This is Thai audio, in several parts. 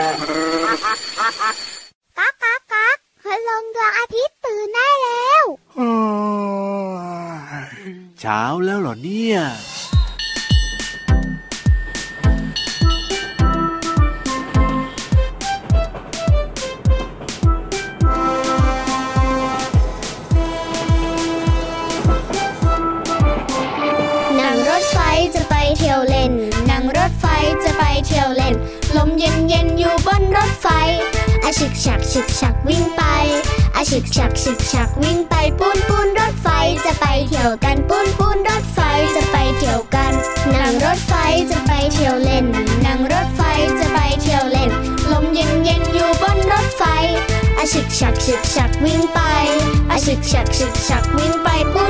ก๊ากก๊ากก๊ากคืลงดวงอาทิตย์ตื่นได้แล้วเช้าแล้วเหรอเนี่ย เย็นเย็นอยู่บนรถไฟอาฉึกฉักฉึกฉักวิ่งไปอาฉึกฉักฉึกฉักวิ่งไปปูนปูนรถไฟจะไปเที่ยวกันปูนปูนรถไฟจะไปเที่ยวกันนั่งรถไฟจะไปเที่ยวเล่นนั่งรถไฟจะไปเที่ยวเล่น ลมเย็นเย็นอยู่บนรถไฟอาฉึกฉักฉึกฉักวิ่งไปอาฉึกฉักฉึกฉักวิ่งไปปูน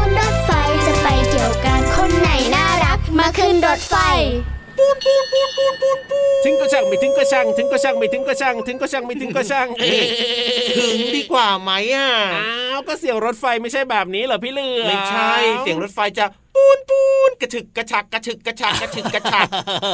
น มาขึ้นรถไฟถึงก็ช่างไม่ถึงก็ช่างถึงก็ช่างไม่ถึงก็ช่างถึงก็ช่างไม่ถึงก็ช่างเอ๊ะถึงดีกว่าไหมอะอ้าวก็เสียงรถไฟไม่ใช่แบบนี้เหรอพี่เหลือไม่ใช่ เสียงรถไฟจะ ปูนปูนกระฉึกกระชักกระฉึกกระชักกระฉึกกระชัก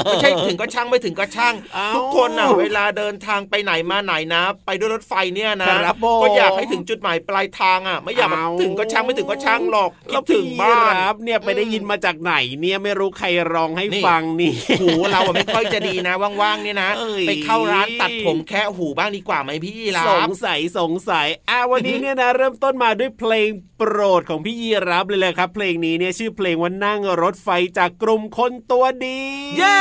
ไม่ใช่ถึงก็ช่างไม่ถึงก็ช่างอ้าวทุกคนน่ะเวลาเดินทางไปไหนมาไหนนะ ไปด้วยรถไฟเนี่ยนะครับผมก็อยากให้ถึงจุดหมายปลายทางอะ ไม่อยากแบบเอาถึงก็ช่างไม่ถึงก็ช่างหรอกคิแล้วดถึงบ้านรับเนี่ยไปได้ยินมาจากไหนเนี่ยไม่รู้ใครร้องให้นี่ฟังนี่หูเราอะไม่ค่อยจะดีนะว่างๆเนี่ยนะเอ้ยไปเข้าร้านตัดผมแค่หูบ้างดีกว่าไหมพี่ยีราสฟงสัยสงสัยอะวันนี้เนี่ยนะเริ่มต้นมาด้วยเพลงโปรดของพี่ยีรับเลยแหละครับ เพลงนี้เนี่ยชื่อเพลงว่านั่งรถไฟจากกลุ่มคนตัวดี เย้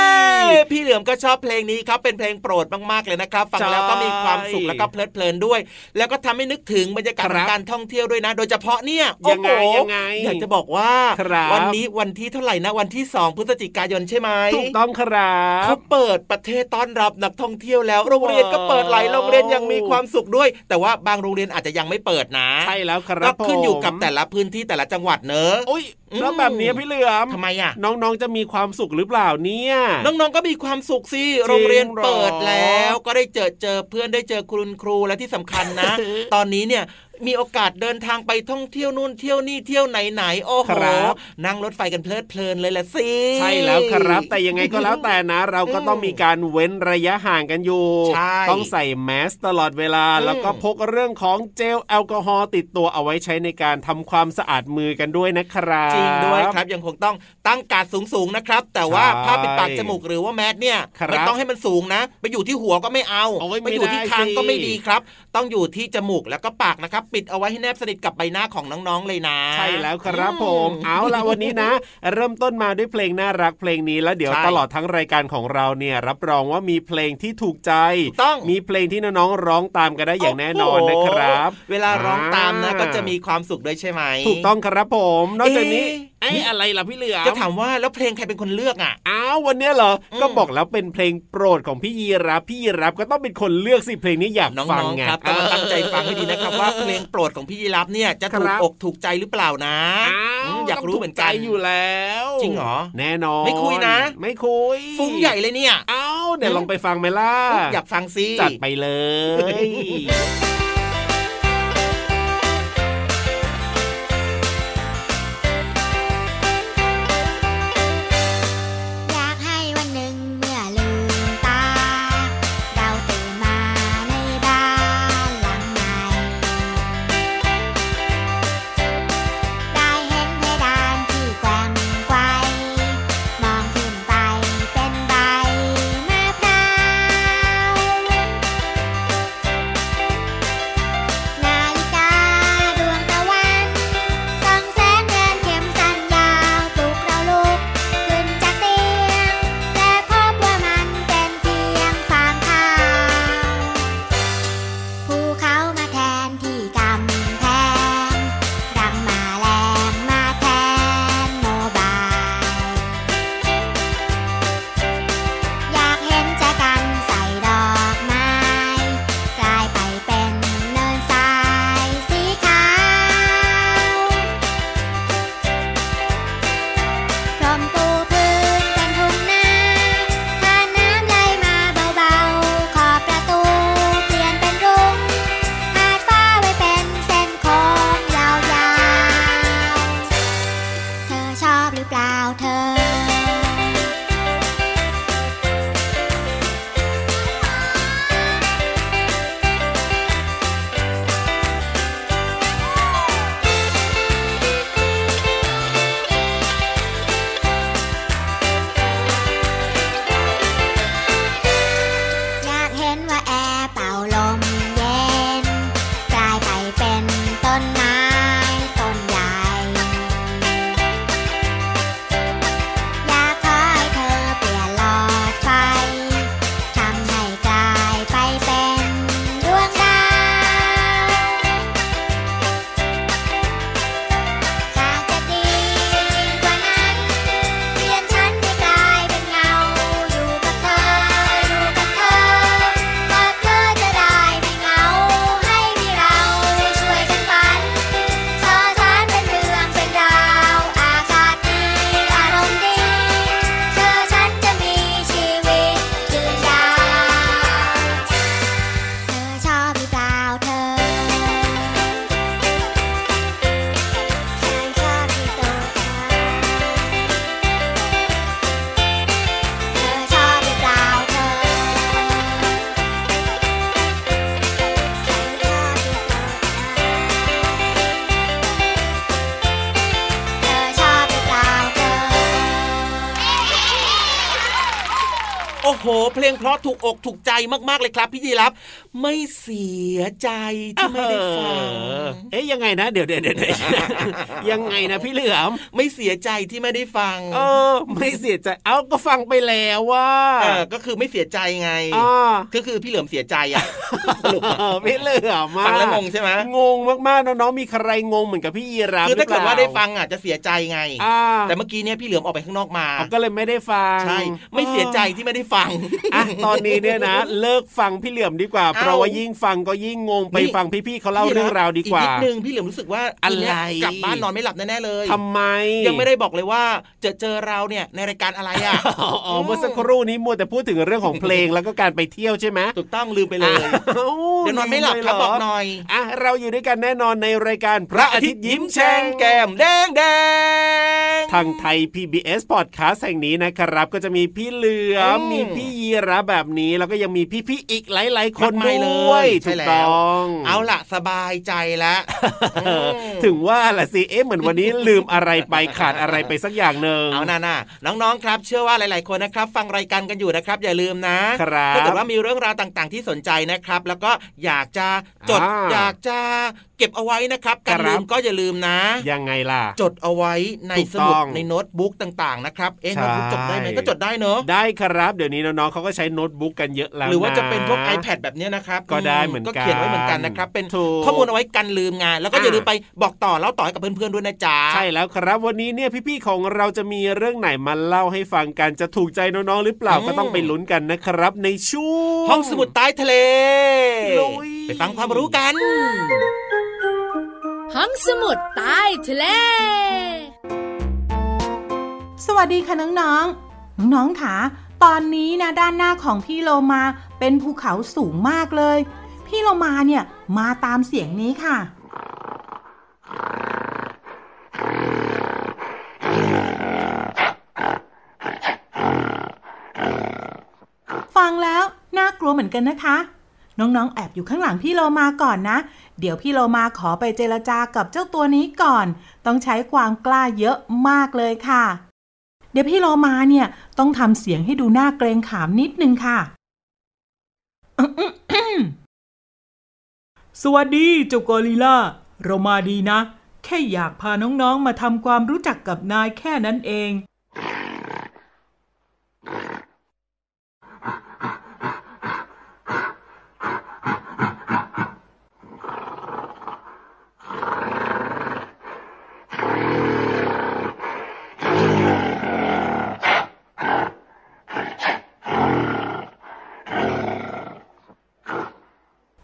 พี่เหลือมก็ชอบเพลงนี้ครับเป็นเพลงโปรดมากๆเลยนะครับ ฟังแล้วก็มีความสุขแล้วก็เพลิดเพลินด้วย แล้วก็ทำให้นึกถึงบรรยากาศคขรัอบงการท่องเที่ยวด้วยนะ โดยเฉพาะเนี่ยยังไงโอ้โหยังไงอยากจะบอกว่าครับวันนี้วันที่เท่าไหร่นะวันที่ 2 พฤศจิกายนใช่ไหมถูกต้องครับเขาเปิดประเทศต้อนรับนักท่องเที่ยวแล้วโรงเรียนก็เปิดหลายโรงเรียนยังมีความสุขด้วย แต่ว่าบางโรงเรียนอาจจะยังไม่เปิดนะใช่แล้วครัก็บขึ้นอยู่ผมกับแต่ละพื้นที่แต่ละจังหวัดเนอะอุ้ยอืมแล้วแบบนี้พี่เหลือมทำไมอะ น้องๆจะมีความสุขหรือเปล่าเนี่ย น้องๆก็มีความสุขสิโรงเรียนเปิดแล้ว ก็ได้เจอเจอเพื่อนได้เจอคุณครูและที่สำคัญนะ ตอนนี้เนี่ย มีโอกาสเดินทางไปท่องเที่ยวนู่นเที่ยวนี่เที่ยวไหนไหนๆโอ้โหครับนั่งรถไฟกันเพลิดเพลินเลยละสิใช่แล้วครับ แต่ยังไงก็แล้วแต่นะ เราก็ต้องมีการเว้นระยะห่างกันอยู่ใช่ต้องใส่แมสตลอดเวลาอืมแล้วก็พกเรื่องของเจลแอลกอฮอล์ติดตัวเอาไว้ใช้ในการทำความสะอาดมือกันด้วยนะครับจริงด้วยครับยังคงต้องตั้งการดสูงๆนะครับ แต่ว่าใช่ผ้าปิดปากจมูกหรือว่าแมสเนี่ยครับไม่ต้องให้มันสูงนะ ไปอยู่ที่หัวก็ไม่เอาโอ้ยไปอยู่ที่ไม่ได้คางก็สิไม่ดีครับ ต้องอยู่ที่จมูกแล้วก็ปากนะครับ ปิดเอาไว้ให้แนบสนิทกับใบหน้าของน้องๆเลยนะ ใช่แล้วครับผมอืมเอาละวันนี้นะ เริ่มต้นมาด้วยเพลงน่ารักเพลงนี้แล้วเดี๋ยวใช่ตลอดทั้งรายการของเราเนี่ยรับรองว่ามีเพลงที่ถูกใจถูกต้องมีเพลงที่น้องๆร้องตามกันได้อย่างแน่นอนนะครับโอ้โหเวลาร้องตามนะอ่าก็จะมีความสุขด้วยใช่ไหม ถูกต้องครับผม นอกจากนี้เอ๊ะไอ้อะไรล่ะพี่เหลือมจะถามว่าแล้วเพลงใครเป็นคนเลือกอะอ้าววันเนี้ยเหรออืมก็บอกแล้วเป็นเพลงโปรดของพี่ยีรับพี่ยีรับก็ต้องเป็นคนเลือกสิเพลงนี้อยากน้ฟังองไงๆครับต้องมาตั้งใจฟังให้ดีนะครับว่าเพลงโปรดของพี่ยีรับเนี่ยจะถูคกรับอกถูกใจหรือเปล่านะอ้าวอืมอยากรู้เหมือนกันต้งถูใจอยู่แล้ว จริงเหรอแน่นอน ไม่คุยนะ ไม่คุย ฟุ้งใหญ่เลยเนี่ย เอ้าเดี๋ยวลองไปฟังไหมล่ะอยากฟังสิจัดไปเลยอย โห เพลงเพราะถูกอกถูกใจมากๆเลยครับ พี่ยีรับไม่เสียใจที่ไม่ได้ฟังเอ๊ยยังไงนะ เดี๋ยวเดี๋ยวเดี๋ยวยังไงนะพี่เหลือมไม่เสียใจที่ไม่ได้ฟัง เออ ไม่เสียใจเอ้าก็ฟังไปแล้วว่าเออก็คือไม่เสียใจไงอ่าก็คือพี่เหลือมเสียใจอะเออพี่เหลือมมาฟังแล้วงงใช่ไหมงงมากๆน้องๆมีใครงงเหมือนกับพี่ยีราฟคือถ้าเกิดหรืว่าปล่ได้ฟังอะจะเสียใจไงอ่าแต่เมื่อกี้เนี่ยพี่เหลือมออกไปข้างนอกมาเอาก็เลยไม่ได้ฟังใช่ไม่เสียใจที่ไม่ได้ฟังอะตอนนี้เนี่ยนะ เลิกฟังพี่เหลือมดีกว่าเอ้าเพราะว่ายิ่งฟังก็ยิ่งงงไปนี่ฟังพี่ๆเขาเล่าเรื่องราวดีกว่าอีกนิดนึงพี่เหลือมรู้สึกว่าอะไรคืนเนี้ยกลับบ้านนอนไม่หลับแน่ๆเลยทำไม ยังไม่ได้บอกเลยว่าเจอเจอเราเนี่ยในรายการอะไรอะอ๋ออ๋อเมื่อสักครู่นี้มัวแต่พูดถึงเรื่องของเพลงแล้วก็การไปเที่ยวใช่ไหมถูกต้องลืมไปเลยอ้าเดี๋ยวนอนไม่หลับครับเยเบอกหน่อยอะเราอยู่ด้วยกันแน่นอนในรายการพระอาทิตย์ยิ้มแฉ่งแก้มแดงแดงทางไทย PBS Podcast แห่งนี้นะครับก็จะมีพี่เหลือมอืมมีพี่ยีราแบบนี้แล้วก็ยังมีพี่ๆอีกหลายๆ คนมากมายเลยด้วยใช่ถูกแล้วต้องเอาล่ะสบายใจแล้วเออถึงว่าล่ะสิเอ๊ะเหมือนวันนี้ลืมอะไรไปขาดอะไรไปสักอย่างหนึ่งเอาน่าน่าน้องๆครับ เชื่อว่าหลาย ๆคนนะครับ ฟังรายการกันอยู่นะครับ อย่าลืมนะครับถ้าเกิดว่ามีเรื่องราวต่างๆ ที่สนใจนะครับ แล้วก็อยากจะจดอ่าอยากจะเก็บเอาไว้นะครับการครับลืมก็อย่าลืมนะ ยังไงล่ะ จดเอาไว้ในถูกสมุดต้องในโน้ตบุ๊กต่างๆนะครับเอ๊ะใช่โน้ตบุ๊กจดได้ไหมก็จดได้เนอะได้ครับเดี๋ยวนี้น้องๆเขาก็ใช้โน้ตบุ๊กกันเยอะแล้วหรือว่าจะเป็นพวกน iPad แบบเนี้ยนะครับก็ได้เหมือนกันก็เขียนไว้เหมือนกันนะครับเป็นถูกข้อมูลเอาไว้กันลืมไงานแล้วก็อ่าอย่าลืมไปบอกต่อเล่าต่อให้กับเพื่อนๆด้วยนะจ๊ะใช่แล้วครับวันนี้เนี่ยพี่ๆของเราจะมีเรื่องไหนมาเล่าให้ฟังกันจะถูกใจน้องๆหรือเปล่าอืมก็ต้องไปลุ้นกันนะครับ ในช่วงห้องสมุดใต้ทะเลลุยไปฟังความรู้กัน ห้องสมุดใต้ทะเล สวัสดีค่ะน้องๆน้องๆค่ะ ตอนนี้นะด้านหน้าของพี่โลมาเป็นภูเขาสูงมากเลย พี่โลมาเนี่ยมาตามเสียงนี้ค่ะ ฟังแล้วน่ากลัวเหมือนกันนะคะ น้องๆ แอบอยู่ข้างหลังพี่โลมาก่อนนะ เดี๋ยวพี่โลมาขอไปเจรจากับเจ้าตัวนี้ก่อน ต้องใช้ความกล้าเยอะมากเลยค่ะ ดี๋ยวพี่โลมาเนี่ย ต้องทำเสียงให้ดูหน้าเกรงขามนิดนึงค่ะ สวัสดีเจ้ากอริล่า เรามาดีนะ แค่อยากพาน้องๆมาทำความรู้จักกับนายแค่นั้นเอง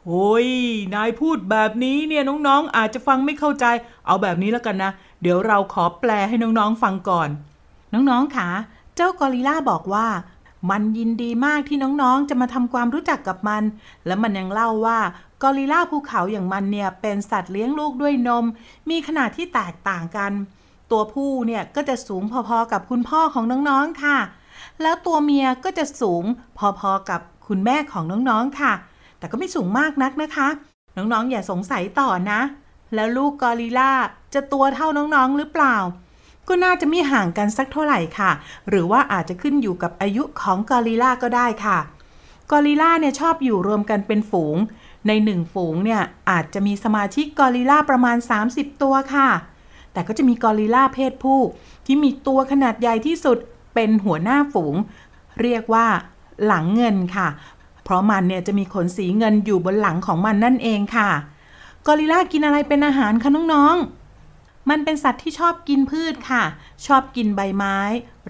โอ้ย นายพูดแบบนี้เนี่ยน้องๆ อาจจะฟังไม่เข้าใจ เอาแบบนี้แล้วกันนะ เดี๋ยวเราขอแปลให้น้องๆฟังก่อน น้องๆค่ะ เจ้ากอริลลาบอกว่า มันยินดีมากที่น้องๆ จะมาทำความรู้จักกับมัน และมันยังเล่าว่ากอริลลาภูเขาอย่างมันเนี่ยเป็นสัตว์เลี้ยงลูกด้วยนม มีขนาดที่แตกต่างกัน ตัวผู้เนี่ยก็จะสูงพอๆกับคุณพ่อของน้องๆ ค่ะ แล้วตัวเมียก็จะสูงพอๆกับคุณแม่ของน้องๆ ค่ะ แต่ก็ไม่สูงมากนักนะคะ น้องๆอย่าสงสัยต่อนะ แล้วลูกกอริลลาจะตัวเท่าน้องๆหรือเปล่า ก็น่าจะไม่ห่างกันสักเท่าไหร่ค่ะ หรือว่าอาจจะขึ้นอยู่กับอายุของกอริลลาก็ได้ค่ะ กอริลลาเนี่ยชอบอยู่รวมกันเป็นฝูง ในหนึ่งฝูงเนี่ยอาจจะมีสมาชิกกอริลลาประมาณ 30 ตัวค่ะ แต่ก็จะมีกอริลลาเพศผู้ ที่มีตัวขนาดใหญ่ที่สุดเป็นหัวหน้าฝูง เรียกว่าหลังเงินค่ะ เพราะมันเนี่ยจะมีขนสีเงินอยู่บนหลังของมันนั่นเองค่ะ กอริลลากินอะไรเป็นอาหารคะน้องๆ มันเป็นสัตว์ที่ชอบกินพืชค่ะ ชอบกินใบไม้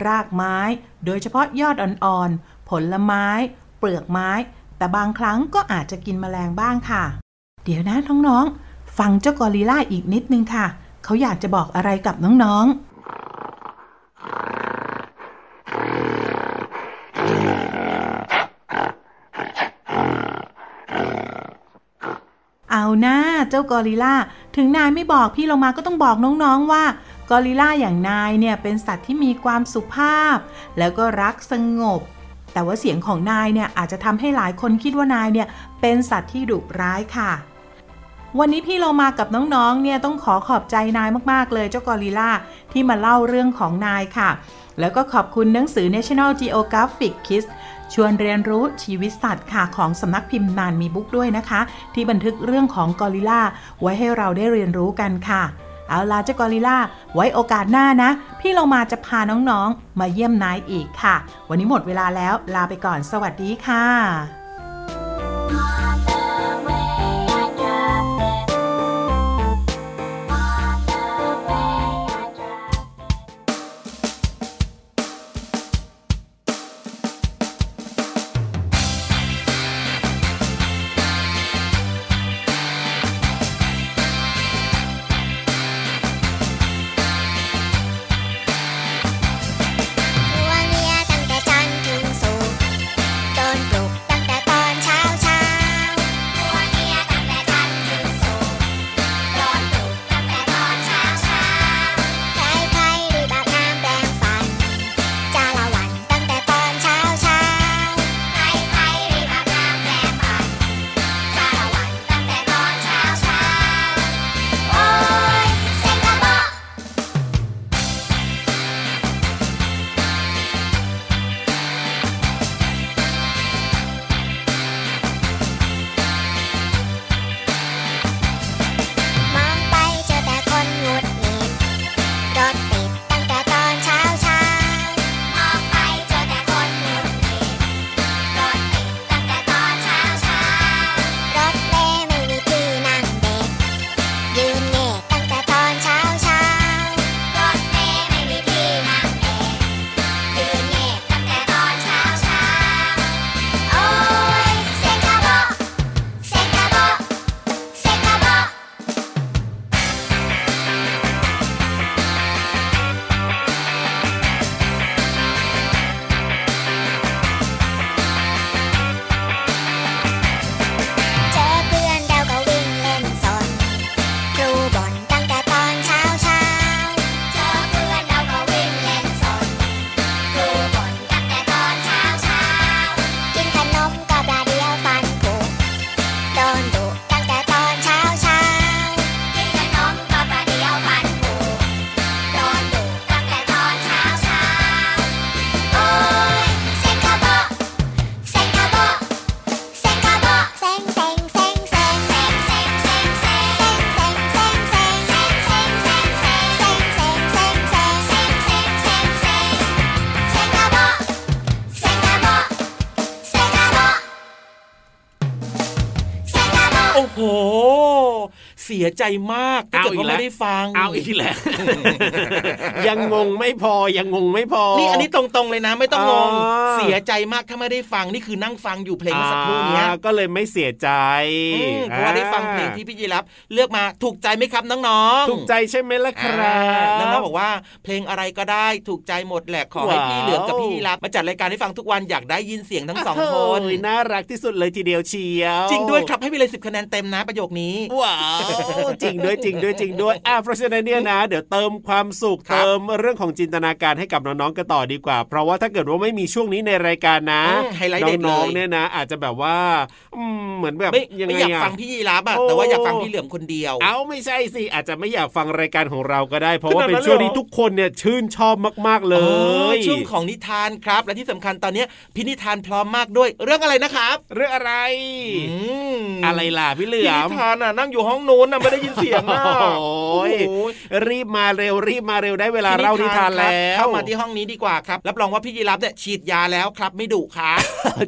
รากไม้ โดยเฉพาะยอดอ่อนๆ ผลไม้ เปลือกไม้ แต่บางครั้งก็อาจจะกินแมลงบ้างค่ะ เดี๋ยวนะน้องๆ ฟังเจ้ากอริลลาอีกนิดนึงค่ะ เขาอยากจะบอกอะไรกับน้องๆ เอา หน้าเจ้ากอริลลาถึงนายไม่บอกพี่ลงมาก็ต้องบอกน้องๆว่ากอริลลาอย่างนายเนี่ยเป็นสัตว์ที่มีความสุภาพ แล้วก็รักสงบ แต่ว่าเสียงของนายเนี่ยอาจจะทำให้หลายคนคิดว่านายเนี่ยเป็นสัตว์ที่ดุร้ายค่ะ วันนี้พี่เรามากับน้องๆเนี่ยต้องขอขอบใจนายมากๆเลยเจ้ากอริลลาที่มาเล่าเรื่องของนายค่ะ แล้วก็ขอบคุณหนังสือ National Geographic Kids ชวนเรียนรู้ชีวิตสัตว์ค่ะของสำนักพิมพ์นานมีบุ๊กด้วยนะคะ ที่บันทึกเรื่องของกอริลลาไว้ให้เราได้เรียนรู้กันค่ะ เอาล่ะเจ้ากอริลลาไว้โอกาสหน้านะ พี่เรามาจะพาน้องๆ มาเยี่ยมนายอีกค่ะ วันนี้หมดเวลาแล้วลาไปก่อนสวัสดีค่ะ ใจมากถ้าเกิดเอาอีกว่าแล้วไม่ได้ฟังเอาอีกแล้วยังงงไม่ พอยังงงไม่พอ นี่อันนี้ตรงๆเลยนะ ไม่ต้องงงอ่าเสียใจมากถ้าไม่ได้ฟังนี่คือนั่งฟังอยู่เพลงเมื่อสักครู่เนี้ยอ่าก็เลยไม่เสียใจอืมเพราะว่าได้ฟังเพลงที่พี่ยีรับเลือกมาถูกใจไหมครับน้องๆถูกใจใช่ไหมล่ะคอ่ารับน้องๆบอกว่าเพลงอะไรก็ได้ถูกใจหมดแหละขอให้ว้าวพี่เหลือมกับพี่ยีรับมาจัดรายการให้ฟังทุกวันอยากได้ยินเสียงทั้งสองคนโยน่ารักที่สุดเลยทีเดียวเชียวจริงด้วยครับให้ไปเลยสิบคะแนนเต็มนะประโยคนี้ว้าวจริงด้วยจริงด้วยจริงด้วยอะเพราะฉะนั้นเนี่ยนะ เดี๋ยวเติมความสุขครับเติมเรื่องของจินตนาการให้กับน้องๆกันต่อดีกว่า เพราะว่าถ้าเกิดว่าไม่มีช่วงนี้ในรายการนะอืมไฮไลท์เด็ดเลยน้องๆเนี่ยนะ อาจจะแบบว่าอืมเหมือนแบบไม่ยังไม่ไงอยากอะฟังพี่ยีรับอะโอ้แต่ว่าอยากฟังพี่เหลือมคนเดียว เอาไม่ใช่สิอาจจะไม่อยากฟังรายการของเราก็ได้ เพราะขนาดว่าเป็นนั้นช่วงเลยเหรอที่ทุกคนเนี่ยชื่นชอบมาก ๆเลอ๋ยอช่วงของนิทานครับ และที่สำคัญตอนเนี้ยพี่นิทานพร้อมมากด้วย เรื่องอะไรนะครับ เรื่องอะไรอืมอะไรล่ะพี่เหลืพี่อนิมทานอะนั่งอยู่ห้องนู้นน่ะไม่ได้ยินเสียงอะโอ้ยโอ้ยรีบมาเร็วรีบมาเร็วได้เวลาเล่านิทานแล้วเข้ามาที่ห้องนี้ดีกว่าครับ รับรองว่าพี่ยีรับเนี่ยฉีดยาแล้วครับ ไม่ดุครับ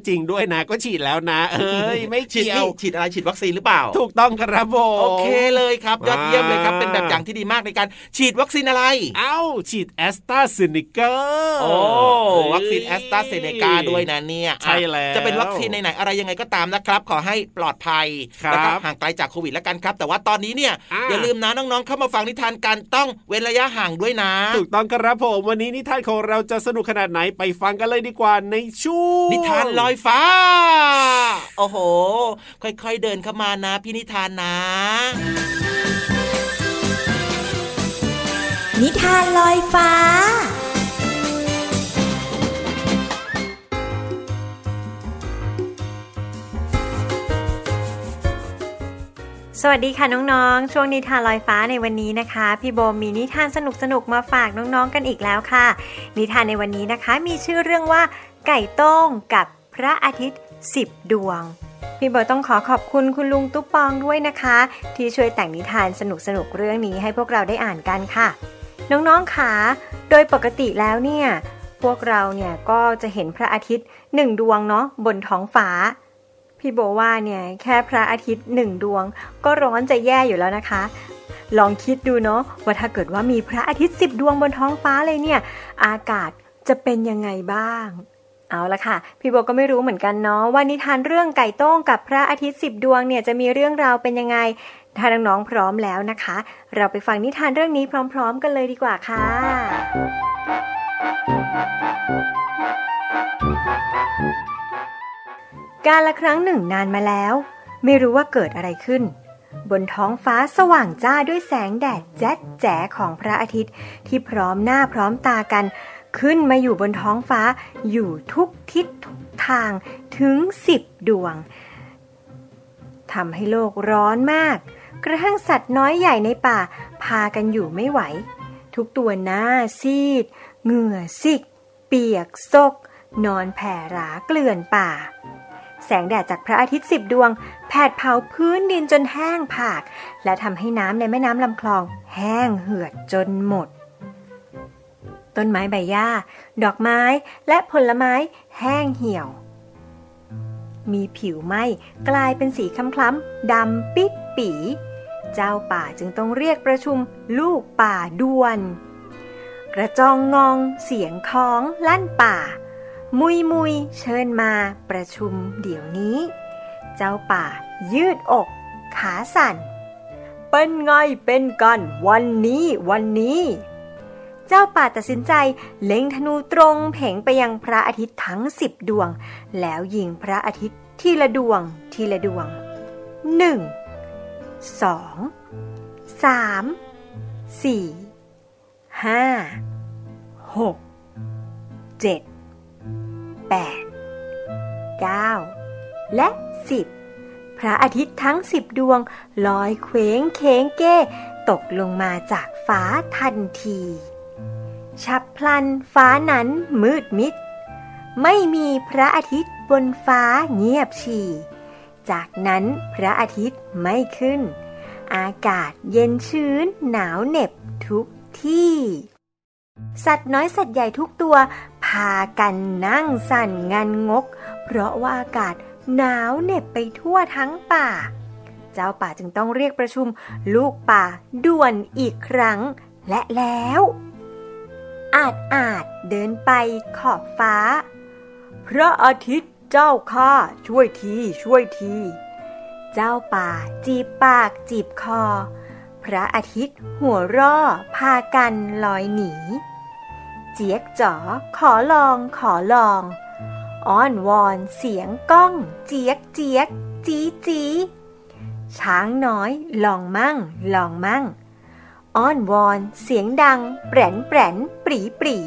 จริงด้วยนะก็ฉีดแล้วนะ เอ้ยไม่ฉีดเกี่ยวนี่ฉีดอะไรฉีดวัคซีนหรือเปล่า ถูกต้องครับผมโอเคเลยครับยอดเยี่ยมเลยครับอ่าเป็นแบบอย่างที่ดีมากในการฉีดวัคซีนอะไร เอ้าฉีดแอสตราเซเนกาโอ้วัคซีนแอสตราเซเนกาด้วยนะเนี่ยใช่แล้วจะเป็นวัคซีนไหนๆอะไรยังไงก็ตามนะครับ ขอให้ปลอดภัยครับแล้วก็ห่างไกลจากโควิดแล้วกันครับ แต่ว่าตอนนี้เนี่ยอ่าอย่าลืมนะน้องๆเข้ามาฟังนิทานกันต้องเว้นระยะห่างด้วยนะ ถูกต้องครับผมวันนี้นิทานของเราจะสนุกขนาดไหนไปฟังกันเลยดีกว่าในช่วงนิทานลอยฟ้า โอ้โห ค่อยๆเดินเข้ามานะพี่นิทานนะ นิทานลอยฟ้า สวัสดีค่ะน้องๆ ช่วงนิทานลอยฟ้าในวันนี้นะคะ พี่โบมีนิทานสนุกๆ มาฝากน้องๆ กันอีกแล้วค่ะ นิทานในวันนี้นะคะ มีชื่อเรื่องว่า ไก่โต้งกับพระอาทิตย์ 10 ดวง พี่เบิร์ตต้องขอขอบคุณคุณลุงตุ๊ปปองด้วยนะคะ ที่ช่วยแต่งนิทานสนุกสนุกๆ เรื่องนี้ให้พวกเราได้อ่านกันค่ะ น้องๆค่ะโดยปกติแล้วเนี่ยพวกเราเนี่ยก็จะเห็นพระอาทิตย์หนึ่งดวงเนาะบนท้องฟ้า พี่โบว่าเนี่ยแค่พระอาทิตย์หนึ่งดวง ก็ร้อนจะแย่อยู่แล้วนะคะ ลองคิดดูเนาะว่าถ้าเกิดว่ามีพระอาทิตย์สิบดวงบนท้องฟ้าเลยเนี่ย อากาศจะเป็นยังไงบ้าง เอาละค่ะ พี่โบก็ไม่รู้เหมือนกันเนาะว่านิทานเรื่องไก่ต้งกับพระอาทิตย์สิบดวงเนี่ยจะมีเรื่องราวเป็นยังไง ถ้าน้องๆพร้อมแล้วนะคะ เราไปฟังนิทานเรื่องนี้พร้อม ๆ กันเลยดีกว่าค่ะ การละครั้งหนึ่งนานมาแล้ว ไม่รู้ว่าเกิดอะไรขึ้น บนท้องฟ้าสว่างจ้าด้วยแสงแดดแจ๊ดแจ๋ของพระอาทิตย์ที่พร้อมหน้าพร้อมตากัน ขึ้นมาอยู่บนท้องฟ้าอยู่ทุกทิศทุกทางถึงสิบดวงทำให้โลกร้อนมาก กระทั่งสัตว์น้อยใหญ่ในป่า พากันอยู่ไม่ไหว ทุกตัวหน้าซีด เหงื่อซิก เปียกซก นอนแผ่ราเกลื่อนป่า แสงแดดจากพระอาทิตย์สิบดวง แผดเผาพื้นดินจนแห้งผาก และทำให้น้ำในแม่น้ำลำคลอง แห้งเหือดจนหมด ต้นไม้ใบหญ้า ดอกไม้และผลไม้แห้งเหี่ยว มีผิวไหม้กลายเป็นสีคล้ำๆดำปิดปี เจ้าป่าจึงต้องเรียกประชุมลูกป่าด่วน กระจองงองเสียงของลั่นป่า มุยมุยเชิญมาประชุมเดี๋ยวนี้ เจ้าป่ายืดอก ขาสั่น เป็นไงเป็นกันวันนี้วันนี้ เจ้าป่าตัดสินใจเล็งธนูตรงเพ่งไปยังพระอาทิตย์ทั้งสิบดวง แล้วยิงพระอาทิตย์ทีละดวง ทีละดวงหนึ่งสองสามสี่ห้าหกเจ็ด แปดเก้าและสิบพระอาทิตย์ทั้งสิบดวงลอยเคว้งเค้งเก้ ตกลงมาจากฟ้าทันที ฉับพลันฟ้านั้นมืดมิด ไม่มีพระอาทิตย์บนฟ้าเงียบฉี่จากนั้นพระอาทิตย์ไม่ขึ้น อากาศเย็นชื้นหนาวเหน็บทุกที่ สัตว์น้อยสัตว์ใหญ่ทุกตัวากันนั่งสั่นงันงก เพราะว่าอากาศหนาวเหน็บไปทั่วทั้งป่า เจ้าป่าจึงต้องเรียกประชุมลูกป่าด่วนอีกครั้ง และแล้ว อาจอาจเดินไปขอบฟ้า พระอาทิตย์เจ้าข้าช่วยทีช่วยที เจ้าป่าจีบปากจีบคอ พระอาทิตย์หัวร่อพากันลอยหนี เจี๊ยกจ๋อขอลองขอลอง อ้อนวอนเสียงก้อง เจี๊ยกเจี๊ยกจีจีช้างน้อยลองมั่ง ลองมั่ง อ้อนวอนเสียงดัง แปรนแปรนปรีปรี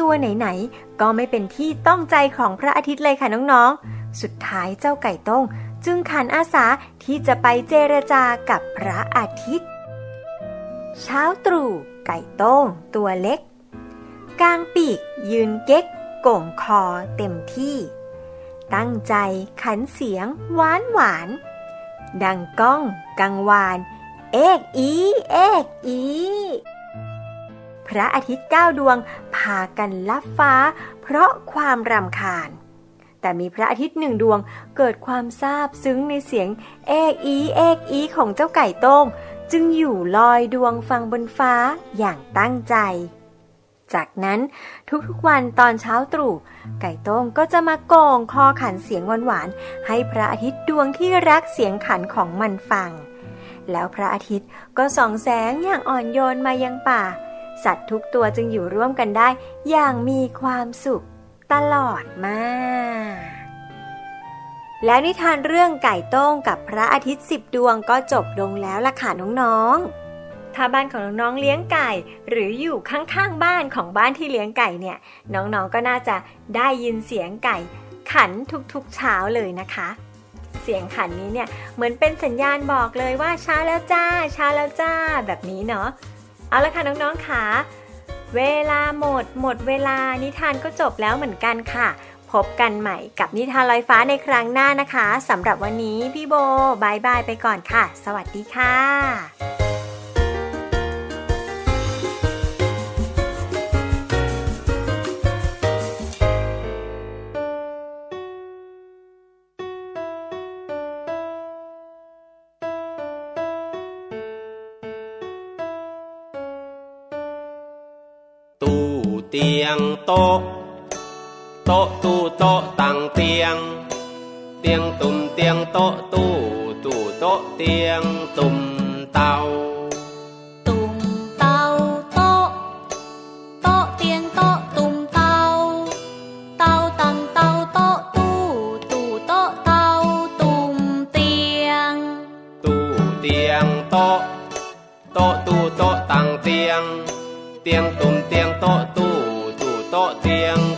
ตัวไหนๆ ก็ไม่เป็นที่ต้องใจของพระอาทิตย์เลยค่ะน้องๆ สุดท้ายเจ้าไก่ต้ง จึงขันอาสาที่จะไปเจรจากับพระอาทิตย์ เช้าตรู่ ไก่โต้งตัวเล็ก กางปีกยืนเก๊กโก่งคอเต็มที่ ตั้งใจขันเสียงหวานหวาน ดังก้องกังวาน เอกอี เอกอี พระอาทิตย์เก้าดวงพากันลับฟ้า เพราะความรำคาญ แต่มีพระอาทิตย์หนึ่งดวงเกิดความซาบซึ้งในเสียง เอกอี เอกอี ของเจ้าไก่โต้ง จึงอยู่ลอยดวงฟังบนฟ้าอย่างตั้งใจ จากนั้นทุกๆวันตอนเช้าตรู่ไก่ต้งก็จะมาโกงคอขันเสียงหวานๆให้พระอาทิตย์ดวงที่รักเสียงขันของมันฟัง แล้วพระอาทิตย์ก็ส่องแสงอย่างอ่อนโยนมายังป่า สัตว์ทุกตัวจึงอยู่ร่วมกันได้อย่างมีความสุขตลอดมา แล้วนิทานเรื่องไก่ต้งกับพระอาทิตย์สิบดวงก็จบลงแล้วล่ะค่ะน้องๆ ถ้าบ้านของน้องๆเลี้ยงไก่ หรืออยู่ข้างๆบ้านของบ้านที่เลี้ยงไก่เนี่ย น้องๆก็น่าจะได้ยินเสียงไก่ ขันทุกๆเช้าเลยนะคะ เสียงขันนี้เนี่ยเหมือนเป็นสัญญาณบอกเลยว่าเช้าแล้วจ้าเช้าแล้วจ้าแบบนี้เนาะเอาละค่ะน้องๆค่ะเวลาหมด หมดเวลานิทานก็จบแล้วเหมือนกันค่ะ พบกันใหม่กับนิทานลอยฟ้าในครั้งหน้านะคะสำหรับวันนี้พี่โบบายบายไปก่อนค่ะ สวัสดีค่ะตู้เตียงโต๊ะ โต๊ะตู้โต๊ะตั้งเตียงเตียงตุ่มเตียงโต๊ะตู้ตู้โต๊ะเตียงตุ่มเตาตุ่มเตาโต๊ะโ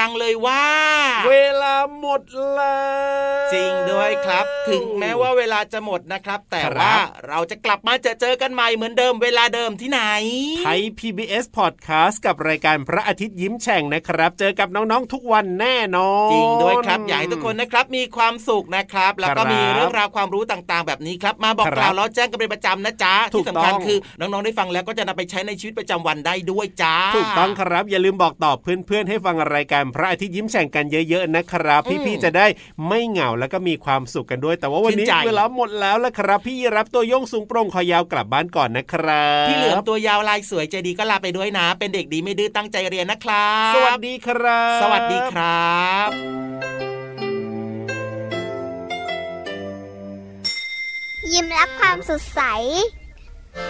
ดัง ๆ เลยว่า เวลาหมดแล้ว จริงด้วยครับ ถึงแม้ว่าเวลาจะหมดนะครับ แต่ครับว่าเราจะกลับมาเจอเจอกันใหม่เหมือนเดิมเวลาเดิมที่ไหน ไทย PBS Podcast กับรายการพระอาทิตย์ยิ้มแฉ่งนะครับ เจอกับน้องๆทุกวันแน่นอนจริงด้วยครับอยากให้ทุกคนนะครับมีความสุขนะครับ แล้วก็ครับมีเรื่องราวความรู้ต่างๆ แบบนี้ครับ มาบอกครับกล่าวแล้วแจ้งกันเป็นประจำนะจ๊ะถูที่กสำคัญต้องคือน้องๆได้ฟังแล้วก็จะนำไปใช้ในชีวิตประจำวันได้ด้วยจ้าถูกต้องครับอย่าลืมบอกต่อเพื่อนๆให้ฟังรายการพระอาทิตย์ยิ้มแฉ่งกันเยอะๆนะครับอืมพี่ๆจะได้ไม่เหงาแล้วก็มีความสุขกันด้วยแต่ว่าวันนี้ชื่นใจเวลาหมดแล้วละครับ พี่รับตัวโยงสูงโปร่งคอยาวกลับบ้านก่อนนะครับพี่เหลือมตัวยาวลายสวยใจดีก็ลาไปด้วยนะ เป็นเด็กดีไม่ดื้อตั้งใจเรียนนะครับ สวัสดีครับ สวัสดีครับยิ้มรับความสดใส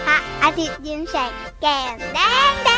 พระอาทิตย์ยิ้มแฉกแก้มแดงแด